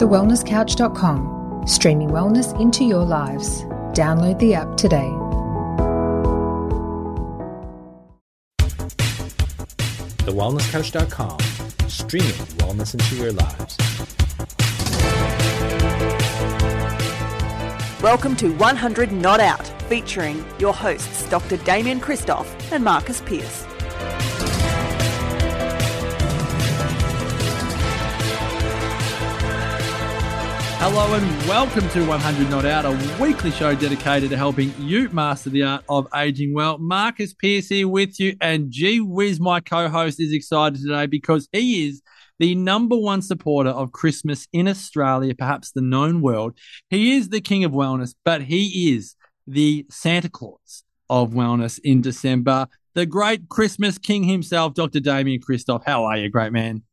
thewellnesscouch.com, streaming wellness into your lives. Download the app today. thewellnesscouch.com, streaming wellness into your lives. Welcome to 100 Not Out, featuring your hosts Dr. Damien Christoph and Marcus Pierce. Hello and welcome to 100 Not Out, a weekly show dedicated to helping you master the art of aging well. Marcus Pierce here with you, and gee whiz, my co-host is excited today because he is the number one supporter of Christmas in Australia, perhaps the known world. He is the king of wellness, but he is the Santa Claus of wellness in December. The great Christmas king himself, Dr. Damien Christoph. How are you, great man?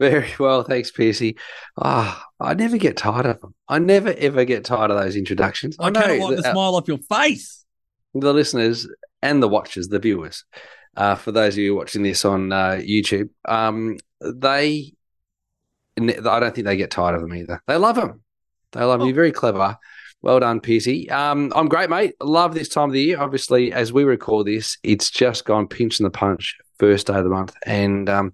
Very well, thanks, Piercy. Ah, oh, I never get tired of them. I never ever get tired of those introductions. I, I cannot wipe the smile off your face. The listeners and the watchers, the viewers, uh, for those of you watching this on uh, YouTube, um, they, I don't think they get tired of them either. They love them. They love oh. me. Very clever. Well done, Piercy. Um, I'm great, mate. Love this time of the year. Obviously, as we record this, it's just gone pinch in the punch, first day of the month, and um,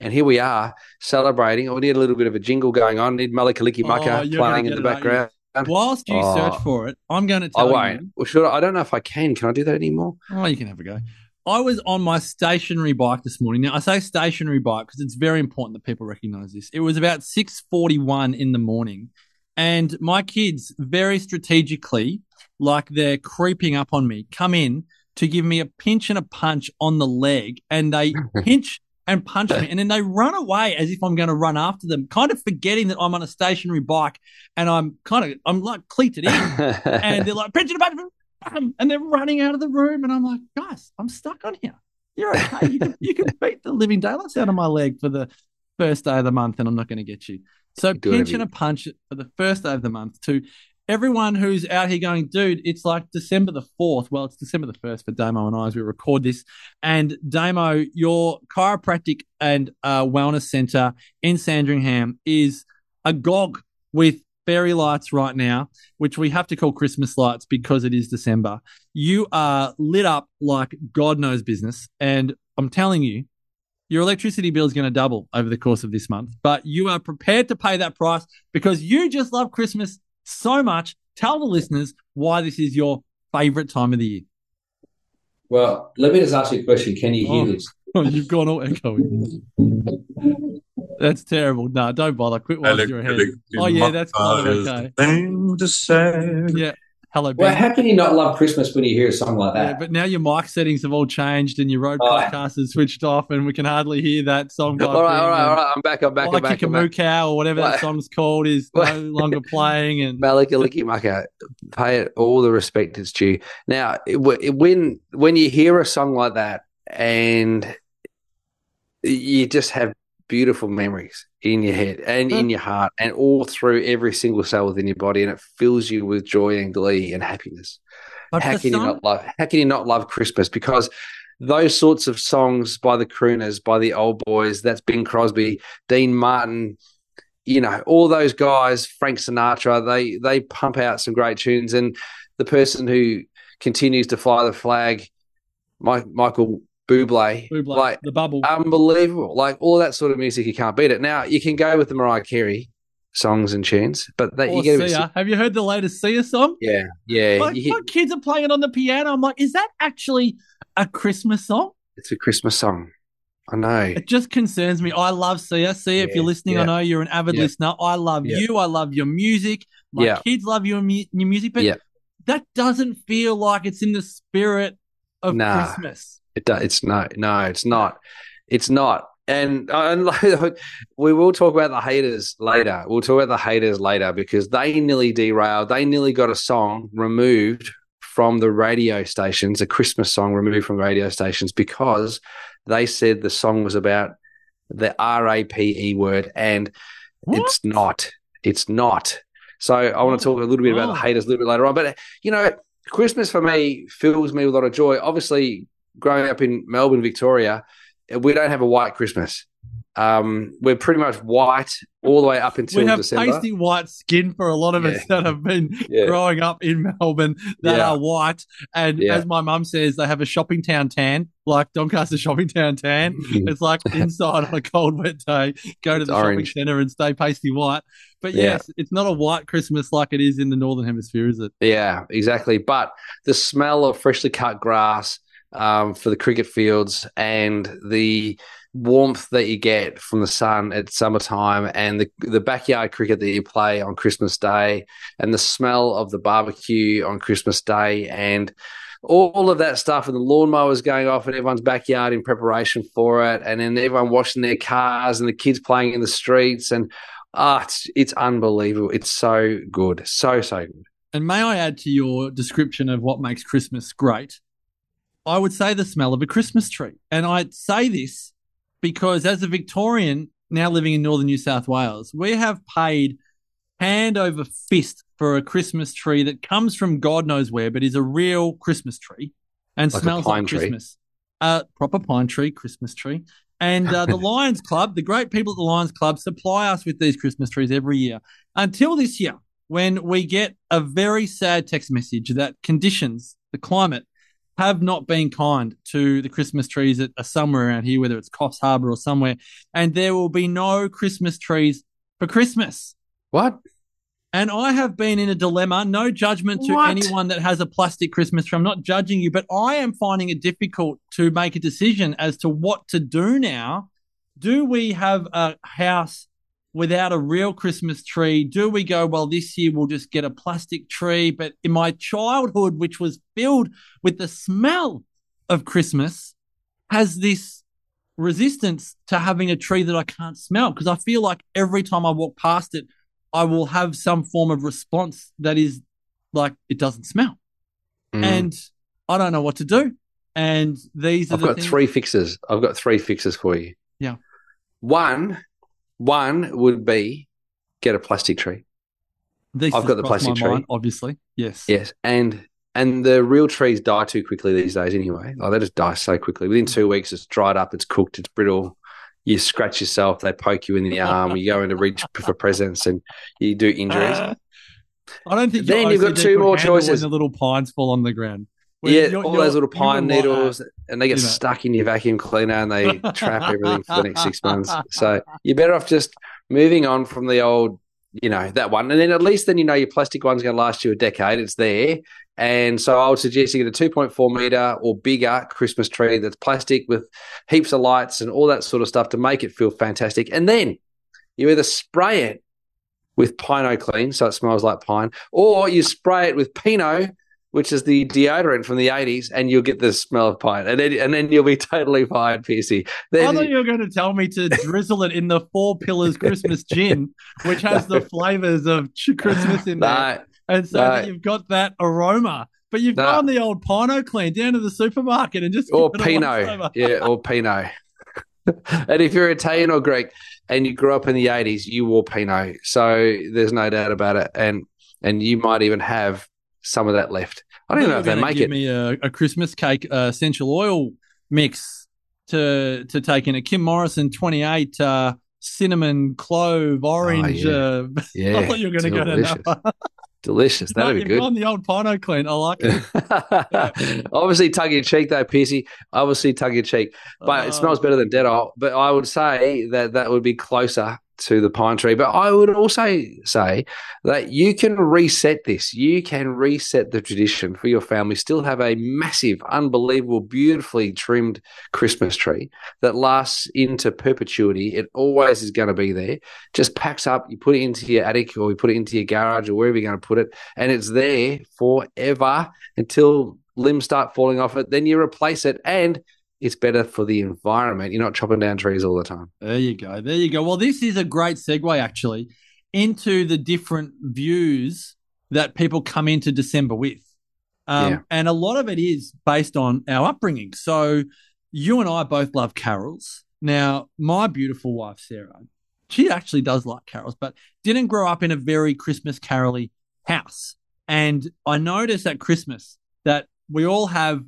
and here we are celebrating. Oh, we need a little bit of a jingle going on. need Malika Mucka oh, playing in the background. Whilst you oh. search for it, I'm going to tell I won't. you. Well, should I? I don't know if I can. Can I do that anymore? Oh, you can have a go. I was on my stationary bike this morning. Now I say stationary bike because it's very important that people recognise this. It was about six forty-one in the morning, and my kids very strategically, like they're creeping up on me, come in to give me a pinch and a punch on the leg, and they pinch and punch me. And then they run away as if I'm going to run after them, kind of forgetting that I'm on a stationary bike and I'm kind of, I'm like cleated in. and they're like, pinch and and they're running out of the room. And I'm like, guys, I'm stuck on here. You're okay. You can, you can beat the living daylights out of my leg for the first day of the month, and I'm not going to get you. So pinch and a punch for the first day of the month to everyone who's out here going, dude, it's like December the 4th. Well, it's December the 1st for Damo and I as we record this. And Damo, your chiropractic and uh, wellness center in Sandringham is agog with fairy lights right now, which we have to call Christmas lights because it is December. You are lit up like God knows business. And I'm telling you, your electricity bill is going to double over the course of this month, but you are prepared to pay that price because you just love Christmas so much. Tell the listeners why this is your favorite time of the year. Well, let me just ask you a question. Can you hear oh. this? Oh, you've gone all echoey. That's terrible. No, don't bother. Quit while you're ahead. Oh, yeah, that's kind okay. Thing to say. Yeah. Hello, Ben. Well, how can you not love Christmas when you hear a song like that? Yeah, but now your mic settings have all changed and your road oh. podcast is switched off, and we can hardly hear that song. All right, all right, all right. I'm back. I'm back. I'm back. I'm back. Cow or whatever that song's called is no longer playing. And Malika Licky Mucka, pay it all the respect it's due. Now, when when you hear a song like that, and you just have beautiful memories in your head and in mm. your heart and all through every single cell within your body and it fills you with joy and glee and happiness. But how can song- you not love how can you not love christmas? Because those sorts of songs by the crooners by the old boys that's bing crosby dean martin you know all those guys frank sinatra they they pump out some great tunes. And the person who continues to fly the flag Mike, michael Bublé, Bublé, like the bubble, unbelievable. Like all that sort of music, you can't beat it. Now you can go with the Mariah Carey songs and tunes, but that or you get. Sia. Have you heard the latest Sia song? Yeah, yeah. My, my kids are playing it on the piano. I'm like, is that actually a Christmas song? It's a Christmas song. I know. It just concerns me. I love Sia. Sia, yeah, if you're listening, yeah. I know you're an avid yeah. listener. I love you. I love your music. My kids love your, mu- your music, but that doesn't feel like it's in the spirit of nah. Christmas. It it's no, no, it's not. It's not. And, and we will talk about the haters later. We'll talk about the haters later because they nearly derailed. They nearly got a song removed from the radio stations, a Christmas song removed from radio stations because they said the song was about the R A P E word, and what? it's not. It's not. So I want to talk a little bit about the oh. haters a little bit later on. But you know, Christmas for me fills me with a lot of joy. Obviously, growing up in Melbourne, Victoria, we don't have a white Christmas. Um, we're pretty much white all the way up until we have December. pasty white skin for a lot of us that have been Yeah. growing up in Melbourne that Yeah. are white. And Yeah. as my mum says, they have a shopping town tan, like Doncaster shopping town tan. It's like inside on a cold, wet day, go to It's the orange. shopping centre and stay pasty white. But Yeah. yes, it's not a white Christmas like it is in the Northern Hemisphere, is it? Yeah, exactly. But the smell of freshly cut grass um, for the cricket fields and the warmth that you get from the sun at summertime and the the backyard cricket that you play on Christmas Day and the smell of the barbecue on Christmas Day and all of that stuff and the lawnmowers going off in everyone's backyard in preparation for it and then everyone washing their cars and the kids playing in the streets and ah it's, it's unbelievable. It's so good. So so good. And may I add to your description of what makes Christmas great? I would say the smell of a Christmas tree. And I say this because as a Victorian now living in northern New South Wales, we have paid hand over fist for a Christmas tree that comes from God knows where, but is a real Christmas tree and Like smells like tree. Christmas. Uh, proper pine tree, Christmas tree. And uh, the Lions Club, the great people at the Lions Club, supply us with these Christmas trees every year until this year when we get a very sad text message that conditions, the climate, have not been kind to the Christmas trees that are somewhere around here, whether it's Coffs Harbour or somewhere, and there will be no Christmas trees for Christmas. what And I have been in a dilemma. No judgment to What? anyone that has a plastic Christmas tree. I'm not judging you, but I am finding it difficult to make a decision as to what to do now. Do we have a house without a real Christmas tree? Do we go, well, this year we'll just get a plastic tree? But in my childhood, which was filled with the smell of Christmas, has this resistance to having a tree that I can't smell because I feel like every time I walk past it, I will have some form of response that is like it doesn't smell, Mm. and I don't know what to do. And these are I've the got three fixes. I've got three fixes for you. Yeah. One, one would be get a plastic tree. This I've got the plastic tree. mind, obviously. Yes. Yes, and and the real trees die too quickly these days. Anyway, like they just die so quickly. Within two weeks, it's dried up, it's cooked, it's brittle. You scratch yourself, they poke you in the arm. You go in to reach for presents, and you do injuries. Uh, I don't think Then you've got two more choices. the little pines fall on the ground. Yeah, you're- all you're- those little pine like needles, and they get you know. stuck in your vacuum cleaner, and they trap everything for the next six months. So you're better off just moving on from the old, you know, that one, and then at least then you know your plastic one's going to last you a decade. It's there, and so I would suggest you get a 2.4 meter or bigger Christmas tree that's plastic with heaps of lights and all that sort of stuff to make it feel fantastic, and then you either spray it with Pine O Cleen, so it smells like pine, or you spray it with Pinot, which is the deodorant from the 80s, and you'll get the smell of pine. And then, and then you'll be totally fine, Piercy. I Then, thought you were going to tell me to drizzle it in the Four Pillars Christmas gin, which has the flavors of Christmas in there. no, And so No. that you've got that aroma. But you've No. gone the old Pine O Cleen down to the supermarket and just or given it a once Pinot. Yeah, or Pinot. and if you're Italian or Greek and you grew up in the 80s, you wore Pinot. So there's no doubt about it. And and you might even have some of that left. I don't even know if You're they make give it. me a, a Christmas cake uh, essential oil mix to to take in a Kim Morrison 28 uh, cinnamon clove orange. yeah. uh, Yeah, I thought you were going to go to delicious. another. Delicious. No, That'd be good. On the old Pine O Cleen. I like it. Obviously, tongue in cheek though, Piercy. Obviously, tongue in cheek, but it Oh. smells better than Dettol. But I would say that that would be closer to the pine tree. But I would also say that you can reset this. You can reset the tradition for your family. Still have a massive, unbelievable, beautifully trimmed Christmas tree that lasts into perpetuity. It always is going to be there. Just packs up. You put it into your attic or you put it into your garage or wherever you're going to put it, and it's there forever until limbs start falling off it. Then you replace it, and it's better for the environment. You're not chopping down trees all the time. There you go. There you go. Well, this is a great segue actually into the different views that people come into December with. Um, Yeah. And a lot of it is based on our upbringing. So you and I both love carols. Now, my beautiful wife, Sarah, she actually does like carols, but didn't grow up in a very Christmas caroly house. And I notice at Christmas that we all have,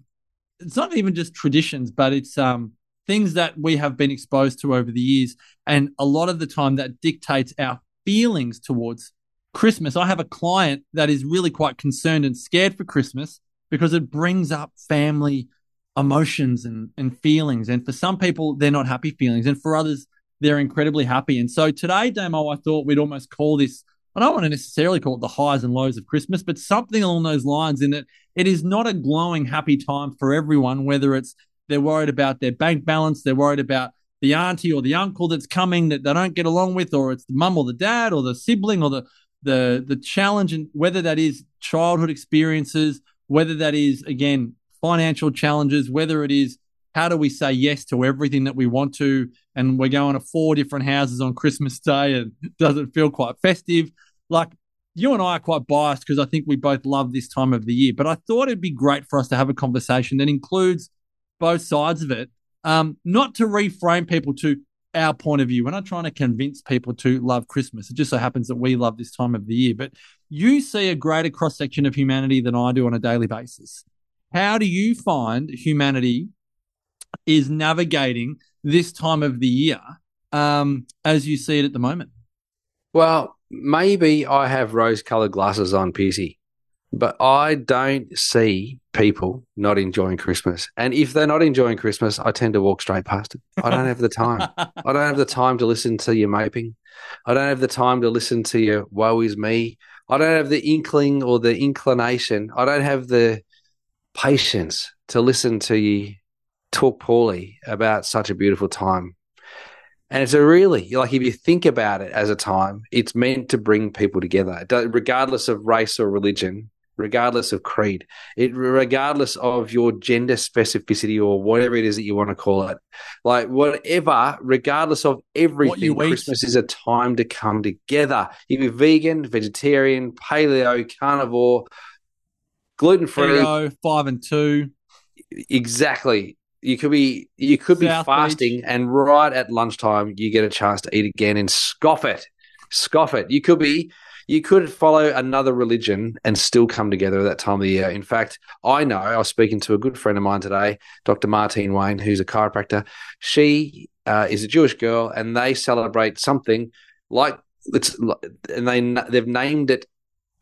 it's not even just traditions, but it's, um, things that we have been exposed to over the years. And a lot of the time that dictates our feelings towards Christmas. I have a client that is really quite concerned and scared for Christmas because it brings up family emotions and, and feelings. And for some people, they're not happy feelings. And for others, they're incredibly happy. And so today, Damo, I thought we'd almost call this, I don't want to necessarily call it the highs and lows of Christmas, but something along those lines in that it is not a glowing, happy time for everyone, whether it's they're worried about their bank balance, they're worried about the auntie or the uncle that's coming that they don't get along with, or it's the mum or the dad or the sibling or the the the challenge and whether that is childhood experiences, whether that is again financial challenges, whether it is how do we say yes to everything that we want to, and we're going to four different houses on Christmas Day and doesn't feel quite festive. Like you and I are quite biased because I think we both love this time of the year, but I thought it'd be great for us to have a conversation that includes both sides of it. Um, not to reframe people to our point of view. We're not trying to convince people to love Christmas. It just so happens that we love this time of the year. But you see a greater cross section of humanity than I do on a daily basis. How do you find humanity is navigating this time of the year um, as you see it at the moment? Well, maybe I have rose colored glasses on, Piercy, but I don't see people not enjoying Christmas. And if they're not enjoying Christmas, I tend to walk straight past it. I don't have the time. I don't have the time to listen to your moping. I don't have the time to listen to your woe is me. I don't have the inkling or the inclination. I don't have the patience to listen to you talk poorly about such a beautiful time. And it's a really, like, if you think about it as a time, it's meant to bring people together, regardless of race or religion regardless of creed, it regardless of your gender specificity or whatever it is that you want to call it, like whatever, regardless of everything, Christmas is a time to come together. If You be vegan, vegetarian, paleo, carnivore, gluten free, five and two, exactly. You could be you could South be fasting, Beach. and right at lunchtime you get a chance to eat again and scoff it, scoff it. You could be you could follow another religion and still come together at that time of the year. In fact, I know I was speaking to a good friend of mine today, Dr. Martine Wayne, who's a chiropractor. She uh, is a Jewish girl, and they celebrate something like it's and they they've named it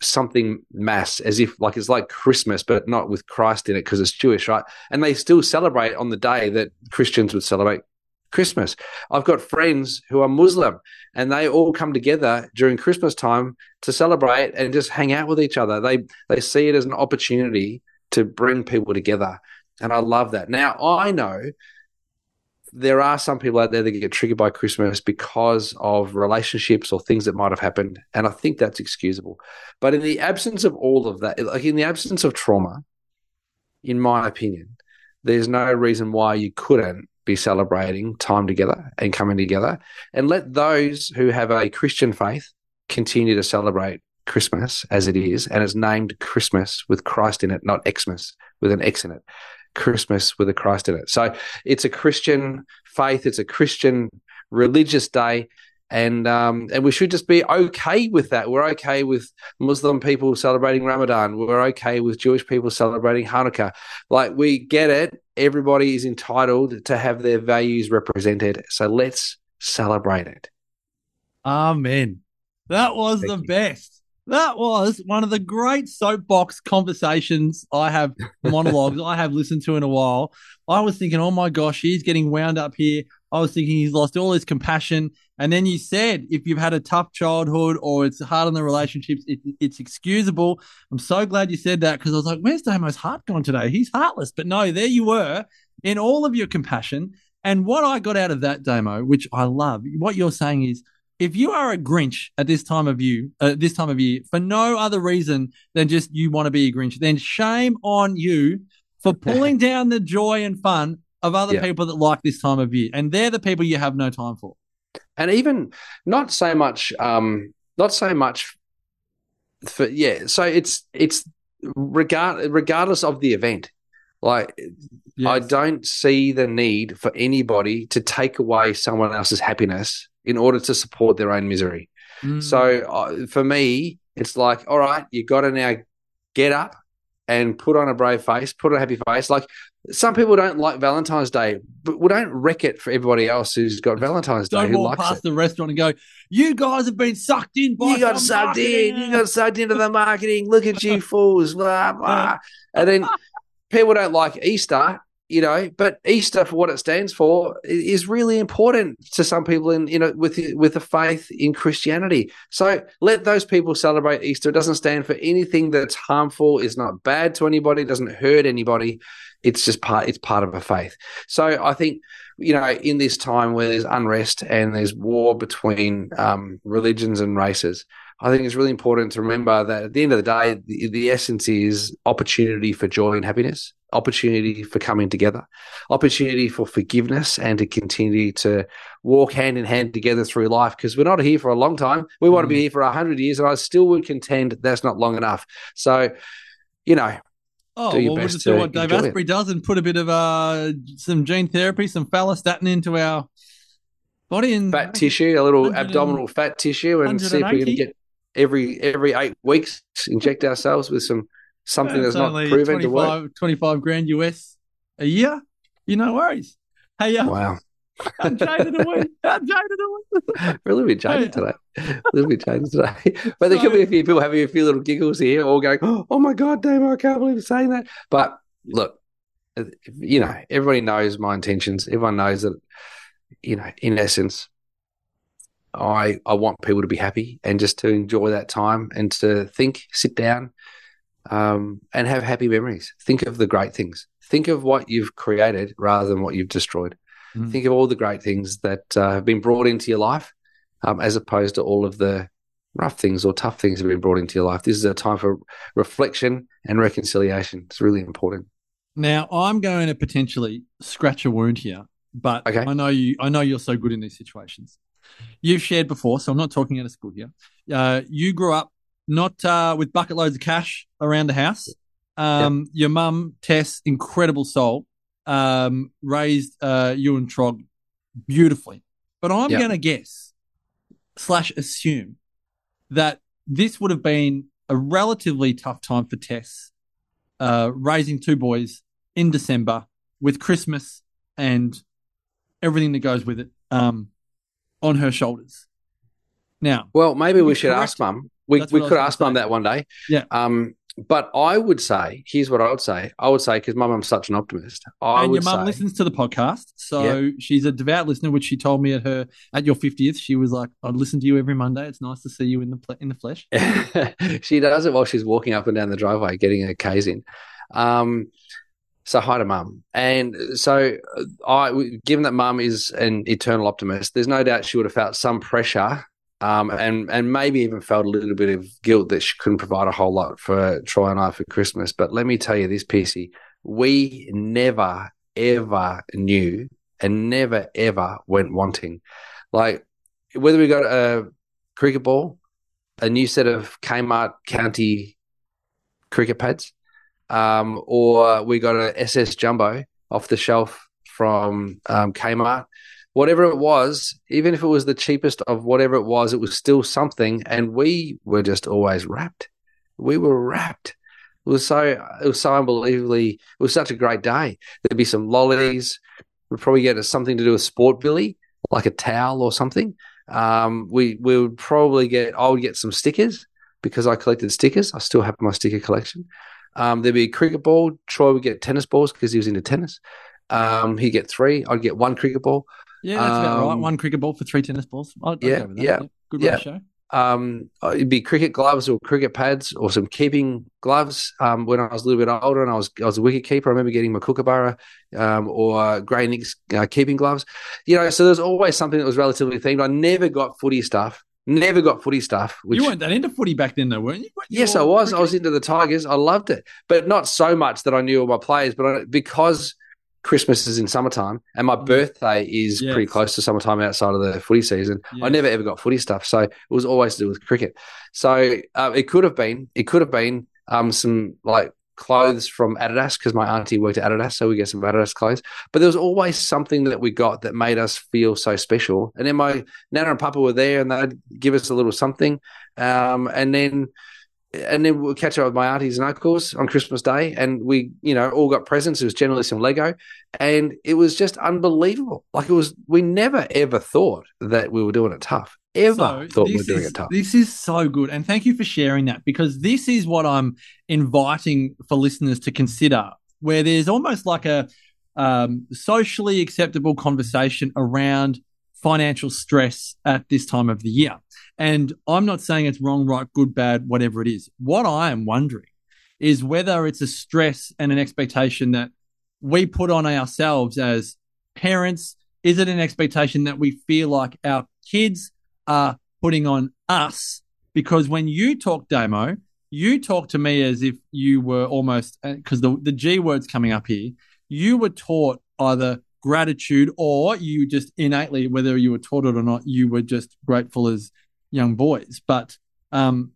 something mass as if like it's like Christmas, but not with Christ in it because it's Jewish, right? And they still celebrate on the day that Christians would celebrate Christmas. I've got friends who are Muslim and they all come together during Christmas time to celebrate and just hang out with each other. They they see it as an opportunity to bring people together. And I love that. Now I know there are some people out there that get triggered by Christmas because of relationships or things that might have happened. And I think that's excusable. But in the absence of all of that, like in the absence of trauma, in my opinion, there's no reason why you couldn't be celebrating time together and coming together. And let those who have a Christian faith continue to celebrate Christmas as it is. And it's named Christmas with Christ in it, not Xmas with an X in it. Christmas with a Christ in it. So it's a Christian faith, it's a Christian religious day and um, and we should just be okay with that. We're okay with Muslim people celebrating Ramadan. We're okay with Jewish people celebrating Hanukkah. Like we get it. Everybody is entitled to have their values represented. So let's celebrate it. Amen. That was Thank the you. best. That was one of the great soapbox conversations I have, monologues I have listened to in a while. I was thinking, oh my gosh, he's getting wound up here. I was thinking he's lost all his compassion. And then you said if you've had a tough childhood or it's hard on the relationships, it, it's excusable. I'm so glad you said that because I was like, where's Damo's heart gone today? He's heartless. But no, there you were in all of your compassion. And what I got out of that, Damo, which I love, what you're saying is if you are a Grinch at this time of year, uh, this time of year, for no other reason than just you want to be a Grinch, then shame on you for pulling down the joy and fun of other yeah. people that like this time of year, and they're the people you have no time for and even not so much um not so much for yeah so it's it's regard regardless of the event like yes. i don't see the need for anybody to take away someone else's happiness in order to support their own misery mm. so uh, for me it's like all right you got to now get up and put on a brave face, put on a happy face. Like some people don't like Valentine's Day, but we don't wreck it for everybody else who's got Valentine's Day Don't who walk likes past it. the restaurant and go, "You guys have been sucked in by You got sucked in. You got sucked into the marketing. Look at you fools. Blah, blah. And then people don't like Easter, you know, but Easter for what it stands for is really important to some people in, you know, with with the faith in Christianity. So let those people celebrate Easter. It doesn't stand for anything that's harmful. It's not bad to anybody. It doesn't hurt anybody. It's just part. It's part of a faith. So I think you know, in this time where there's unrest and there's war between um, religions and races, I think it's really important to remember that at the end of the day, the, the essence is opportunity for joy and happiness, opportunity for coming together, opportunity for forgiveness, and to continue to walk hand in hand together through life. Because we're not here for a long time; we want to be here for a hundred years, and I still would contend that's not long enough. So, you know, Oh, do your well, we'll just do what Dave enjoy it. Asprey does and put a bit of uh, some gene therapy, some follistatin into our body and fat tissue, a little 100 abdominal fat tissue, and see if we can get every every eight weeks inject ourselves with some something It's that's not proven to work. 25, 25 grand US a year. You no worries. Hey, uh, Wow, I'm jaded away. I'm jaded away. we're a little bit jaded today. A little bit jaded today. But there could be a few people having a few little giggles here, all going, "Oh my god, Damo, I can't believe you're saying that." But look, you know, everybody knows my intentions. Everyone knows that, you know, in essence, I I want people to be happy and just to enjoy that time and to think, sit down, um, and have happy memories. Think of the great things. Think of what you've created rather than what you've destroyed. Mm. Think of all the great things that uh, have been brought into your life, um, as opposed to all of the rough things or tough things that have been brought into your life. This is a time for reflection and reconciliation. It's really important. Now I'm going to potentially scratch a wound here, but Okay. I know you. I know you're so good in these situations. You've shared before, so I'm not talking out of school here. Uh, you grew up not uh, with bucket loads of cash around the house. Um, Your mum, Tess, incredible soul, um, raised uh, you and Trog beautifully. But I'm Yep. going to guess slash assume that this would have been a relatively tough time for Tess, uh, raising two boys in December with Christmas and everything that goes with it um, on her shoulders. Now, Well, maybe we should ask mum. We, we could ask mum that one day. Yeah. Um, but I would say, here's what I would say. I would say because my mum's such an optimist. I and would your mum say, listens to the podcast, so she's a devout listener. Which she told me at her at your fiftieth, she was like, "I listen to you every Monday. It's nice to see you in the in the flesh." she does it while she's walking up and down the driveway getting her K's in. Um, so hi to mum. And so I, given that mum is an eternal optimist, there's no doubt she would have felt some pressure. Um, and and maybe even felt a little bit of guilt that she couldn't provide a whole lot for Troy and I for Christmas. But let me tell you this, Piercy, we never ever knew and never ever went wanting. Like whether we got a cricket ball, a new set of Kmart County cricket pads, um, or we got an SS Jumbo off the shelf from um, Kmart. Whatever it was, even if it was the cheapest of whatever it was, it was still something, and we were just always wrapped. We were wrapped. It was so it was so unbelievably. It was such a great day. There'd be some lollies. We'd probably get something to do with Sport Billy, like a towel or something. Um, we we would probably get. I would get some stickers because I collected stickers. I still have my sticker collection. Um, there'd be a cricket ball. Troy would get tennis balls because he was into tennis. Um, he'd get three. I'd get one cricket ball. Yeah, that's about right. Um, One cricket ball for three tennis balls. I'd, I'd Yeah, with that. yeah, good yeah. ratio. Um, it'd be cricket gloves or cricket pads or some keeping gloves. Um, when I was a little bit older and I was I was a wicket keeper, I remember getting my kookaburra um, or Grey Nick's uh, keeping gloves. You know, so there's always something that was relatively themed. I never got footy stuff. Never got footy stuff. Which you weren't that into footy back then, though, weren't you? Weren't you Yes, I was. I was into the Tigers. I loved it, but not so much that I knew all my players. But I, because Christmas is in summertime and my Mm. birthday is Yes. pretty close to summertime outside of the footy season, I never ever got footy stuff. So it was always to do with cricket. So uh, it could have been. It could have been um, some like clothes from Adidas because my auntie worked at Adidas, so we get some Adidas clothes. But there was always something that we got that made us feel so special. And then my nana and papa were there, and they'd give us a little something. Um, and then and then we'll catch up with my aunties and uncles on Christmas Day, and we, you know, all got presents. It was generally some Lego, and it was just unbelievable. Like it was, we never ever thought that we were doing it tough. Ever So thought we were doing is- it tough. This is so good. And thank you for sharing that because this is what I'm inviting for listeners to consider, where there's almost like a um, socially acceptable conversation around financial stress at this time of the year. And I'm not saying it's wrong, right, good, bad, whatever it is. What I am wondering is whether it's a stress and an expectation that we put on ourselves as parents. Is it an expectation that we feel like our kids are putting on us? Because when you talk Damo, you talk to me as if you were almost because the the G word's coming up here. You were taught either gratitude or you just innately, whether you were taught it or not, you were just grateful as young boys. But um,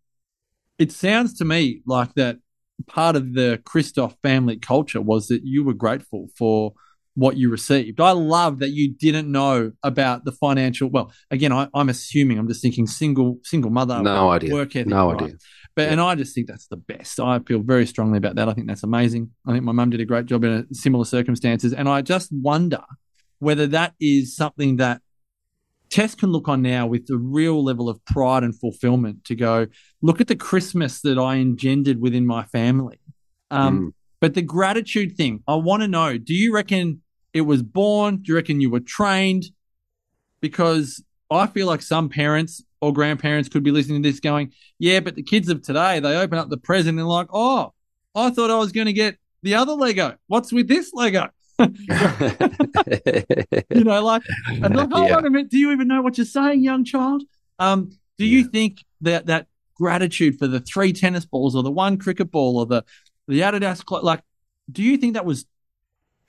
it sounds to me like that part of the Christoph family culture was that you were grateful for what you received. I love that you didn't know about the financial. Well, again, I, I'm assuming I'm just thinking single single mother, No idea. work ethic, No right? idea. But and I just think that's the best. I feel very strongly about that. I think that's amazing. I think my mum did a great job in uh, similar circumstances, and I just wonder whether that is something that Tess can look on now with a real level of pride and fulfillment to go look at the Christmas that I engendered within my family. Um, Mm. But the gratitude thing, I want to know: Do you reckon it was born? Do you reckon you were trained? Because I feel like some parents or grandparents could be listening to this going, yeah, but the kids of today, they open up the present and like, oh, I thought I was going to get the other Lego. What's with this Lego? You know, like, and like, hold Yeah. on a minute. Do you even know what you're saying, young child? Um, do you think that that gratitude for the three tennis balls or the one cricket ball or the the Adidas like, do you think that was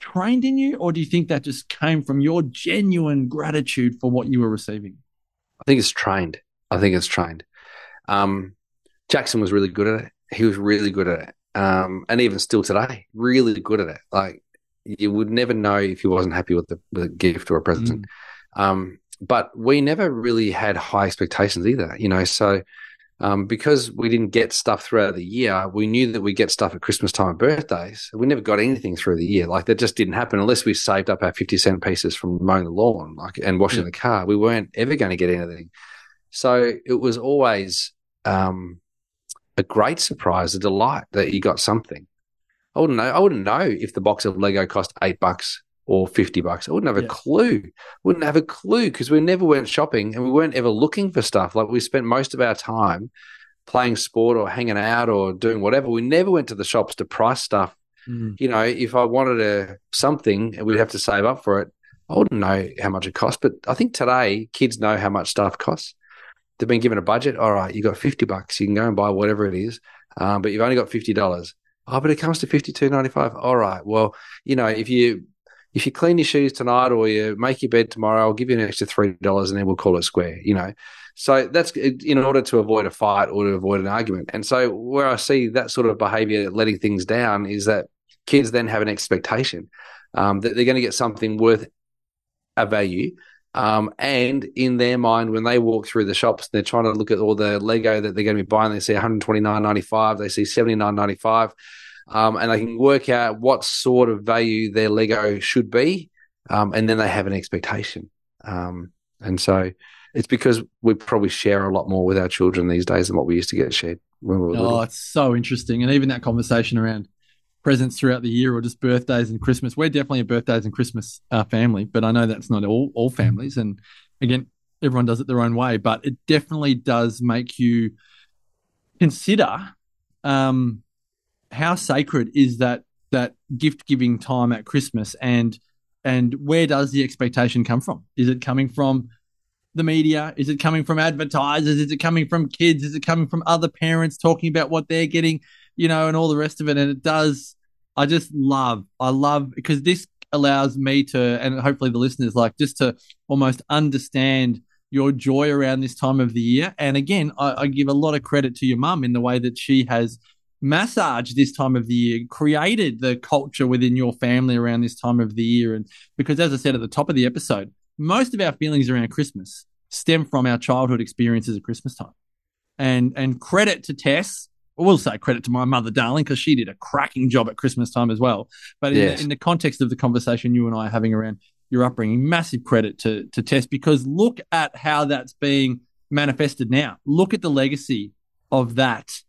trained in you, or do you think that just came from your genuine gratitude for what you were receiving? I think it's trained. I think it's trained. Um, Jackson was really good at it. He was really good at it. Um, and even still today, really good at it. Like you would never know if he wasn't happy with the, the gift or a present. Um, but we never really had high expectations either, you know. So um, because we didn't get stuff throughout the year, we knew that we get stuff at Christmas time and birthdays. We never got anything through the year. Like that just didn't happen unless we saved up our fifty cent pieces from mowing the lawn, like and washing Yeah. the car. We weren't ever going to get anything. So it was always um, a great surprise, a delight that you got something. I wouldn't know. I wouldn't know if the box of Lego cost eight bucks or fifty bucks. I wouldn't have Yeah. a clue. Wouldn't have a clue because we never went shopping and we weren't ever looking for stuff. Like we spent most of our time playing sport or hanging out or doing whatever. We never went to the shops to price stuff. Mm. You know, if I wanted a something and we'd have to save up for it, I wouldn't know how much it costs, But I think today kids know how much stuff costs. They've been given a budget. All right, you got fifty bucks. You can go and buy whatever it is, um, but you've only got fifty dollars. Oh, but it comes to fifty two ninety five. All right. Well, you know, if you if you clean your shoes tonight or you make your bed tomorrow, I'll give you an extra three dollars, and then we'll call it square. You know, so that's in order to avoid a fight or to avoid an argument. And so where I see that sort of behavior letting things down is that kids then have an expectation um, that they're going to get something worth a value. Um, and in their mind, when they walk through the shops, they're trying to look at all the Lego that they're going to be buying. They see 129.95, they see 79.95, um, and they can work out what sort of value their Lego should be, um, and then they have an expectation. Um, and so it's because we probably share a lot more with our children these days than what we used to get shared when we were little. Oh, little. it's so interesting. And even that conversation around presents throughout the year or just birthdays and Christmas. We're definitely a birthdays and Christmas uh, family, but I know that's not all, all families. And again, everyone does it their own way, but it definitely does make you consider um, how sacred is that that gift giving time at Christmas and and where does the expectation come from? Is it coming from the media? Is it coming from advertisers? Is it coming from kids? Is it coming from other parents talking about what they're getting, you know, and all the rest of it? And it does, I just love, I love because this allows me to, and hopefully the listeners like just to almost understand your joy around this time of the year. And again, I, I give a lot of credit to your mum in the way that she has massaged this time of the year, created the culture within your family around this time of the year. And because, as I said at the top of the episode, most of our feelings around Christmas stem from our childhood experiences at Christmas time. And and credit to Tess I will say credit to my mother, darling, because she did a cracking job at Christmas time as well. But in, Yes. the, in the context of the conversation you and I are having around your upbringing, massive credit to to Tess because look at how that's being manifested now. Look at the legacy of that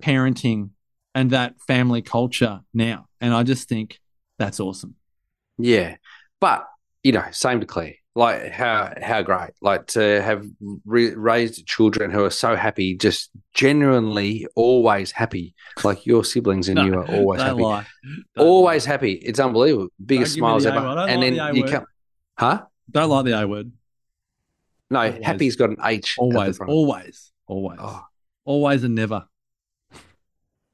parenting and that family culture now, and I just think that's awesome. Yeah, but you know, same to Claire. Like how how great, like to have re- raised children who are so happy, just genuinely always happy. Like your siblings and No, you are always happy, lie. Don't always happy. It's unbelievable. Biggest smiles ever. don't And like then the you come, huh? Don't like the A word. No, Always. happy's got an H. at the Always, front. always, always, Oh. always, and never.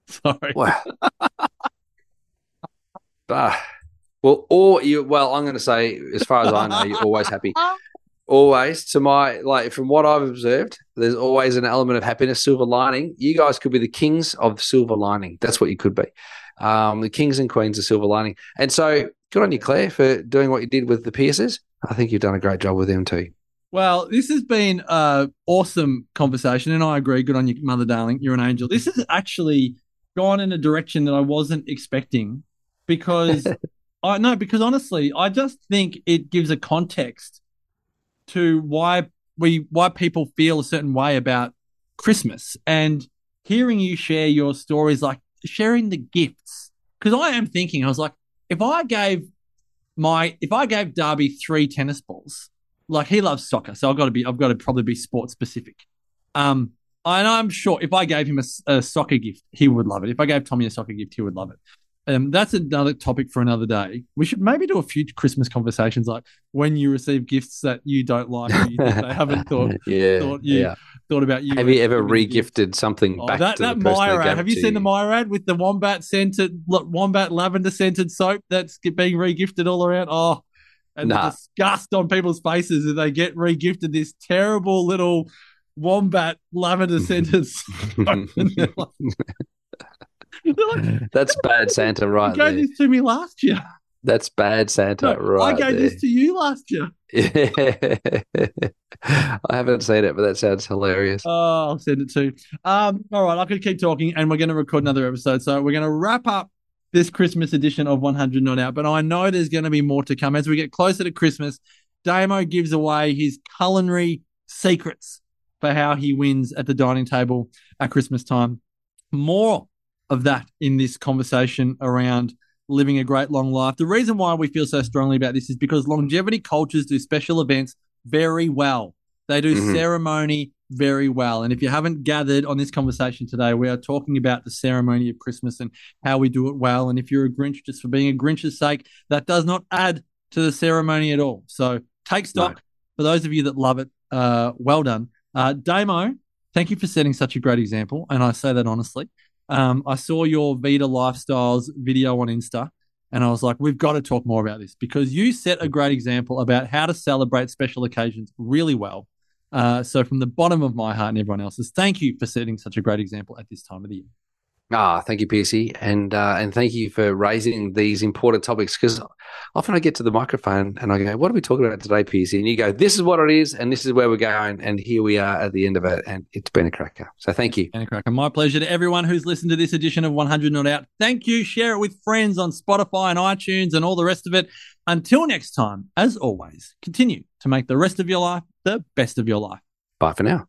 Sorry. Wow. ah. Well, or you. Well, I'm going to say, as far as I know, you're always happy. Always, to my like, from what I've observed, there's always an element of happiness, silver lining. You guys could be the kings of silver lining. That's what you could be. Um, the kings and queens of silver lining. And so, good on you, Claire, for doing what you did with the Pierces. I think you've done a great job with them too. Well, this has been an awesome conversation, and I agree. Good on you, mother darling. You're an angel. This is actually gone in a direction that I wasn't expecting because I no, because honestly, I just think it gives a context to why we why people feel a certain way about Christmas and hearing you share your stories, like sharing the gifts. Because I am thinking, I was like, if I gave my if I gave Darby three tennis balls, like he loves soccer, so I've got to be I've got to probably be sports specific. Um, and I'm sure if I gave him a soccer gift, he would love it. If I gave Tommy a soccer gift, he would love it. Um, that's another topic for another day. We should maybe do a few Christmas conversations, like when you receive gifts that you don't like, or you think they haven't thought yeah, thought you yeah. thought about you. Have you ever regifted something Oh, back that to that the person Myer ad. Have you seen the Myer ad with the wombat scented wombat lavender scented soap that's being regifted all around? Oh, and Nah. the disgust on people's faces as they get regifted this terrible little wombat lavender scented they're like, That's bad Santa right you gave there. this to me last year. That's bad Santa No, right I gave there. this to you last year. I haven't seen it, but that sounds hilarious. Oh, I'll send it to. Um, all right, I could keep talking, and we're going to record another episode. So we're going to wrap up this Christmas edition of 100 Not Out. But I know there's going to be more to come as we get closer to Christmas. Damo gives away his culinary secrets for how he wins at the dining table at Christmas time. More of that in this conversation around living a great long life. The reason why we feel so strongly about this is because longevity cultures do special events very well. They do Mhm. ceremony very well. And if you haven't gathered on this conversation today, we are talking about the ceremony of Christmas and how we do it well. And if you're a Grinch just for being a Grinch's sake, that does not add to the ceremony at all. So take stock. For those of you that love it, uh, well done. Uh, Damo, thank you for setting such a great example. And I say that honestly. Um, I saw your Vita Lifestyles video on Insta, and I was like, we've got to talk more about this because you set a great example about how to celebrate special occasions really well. Uh, so, from the bottom of my heart and everyone else's, thank you for setting such a great example at this time of the year. Ah, thank you, Piercy, and uh, and thank you for raising these important topics. Because often I get to the microphone and I go, "What are we talking about today, Piercy?" And you go, "This is what it is, and this is where we're going." And here we are at the end of it, and it's been a cracker. So thank you. And a cracker. My pleasure to everyone who's listened to this edition of 100 Not Out. Thank you. Share it with friends on Spotify and iTunes and all the rest of it. Until next time, as always, continue to make the rest of your life the best of your life. Bye for now.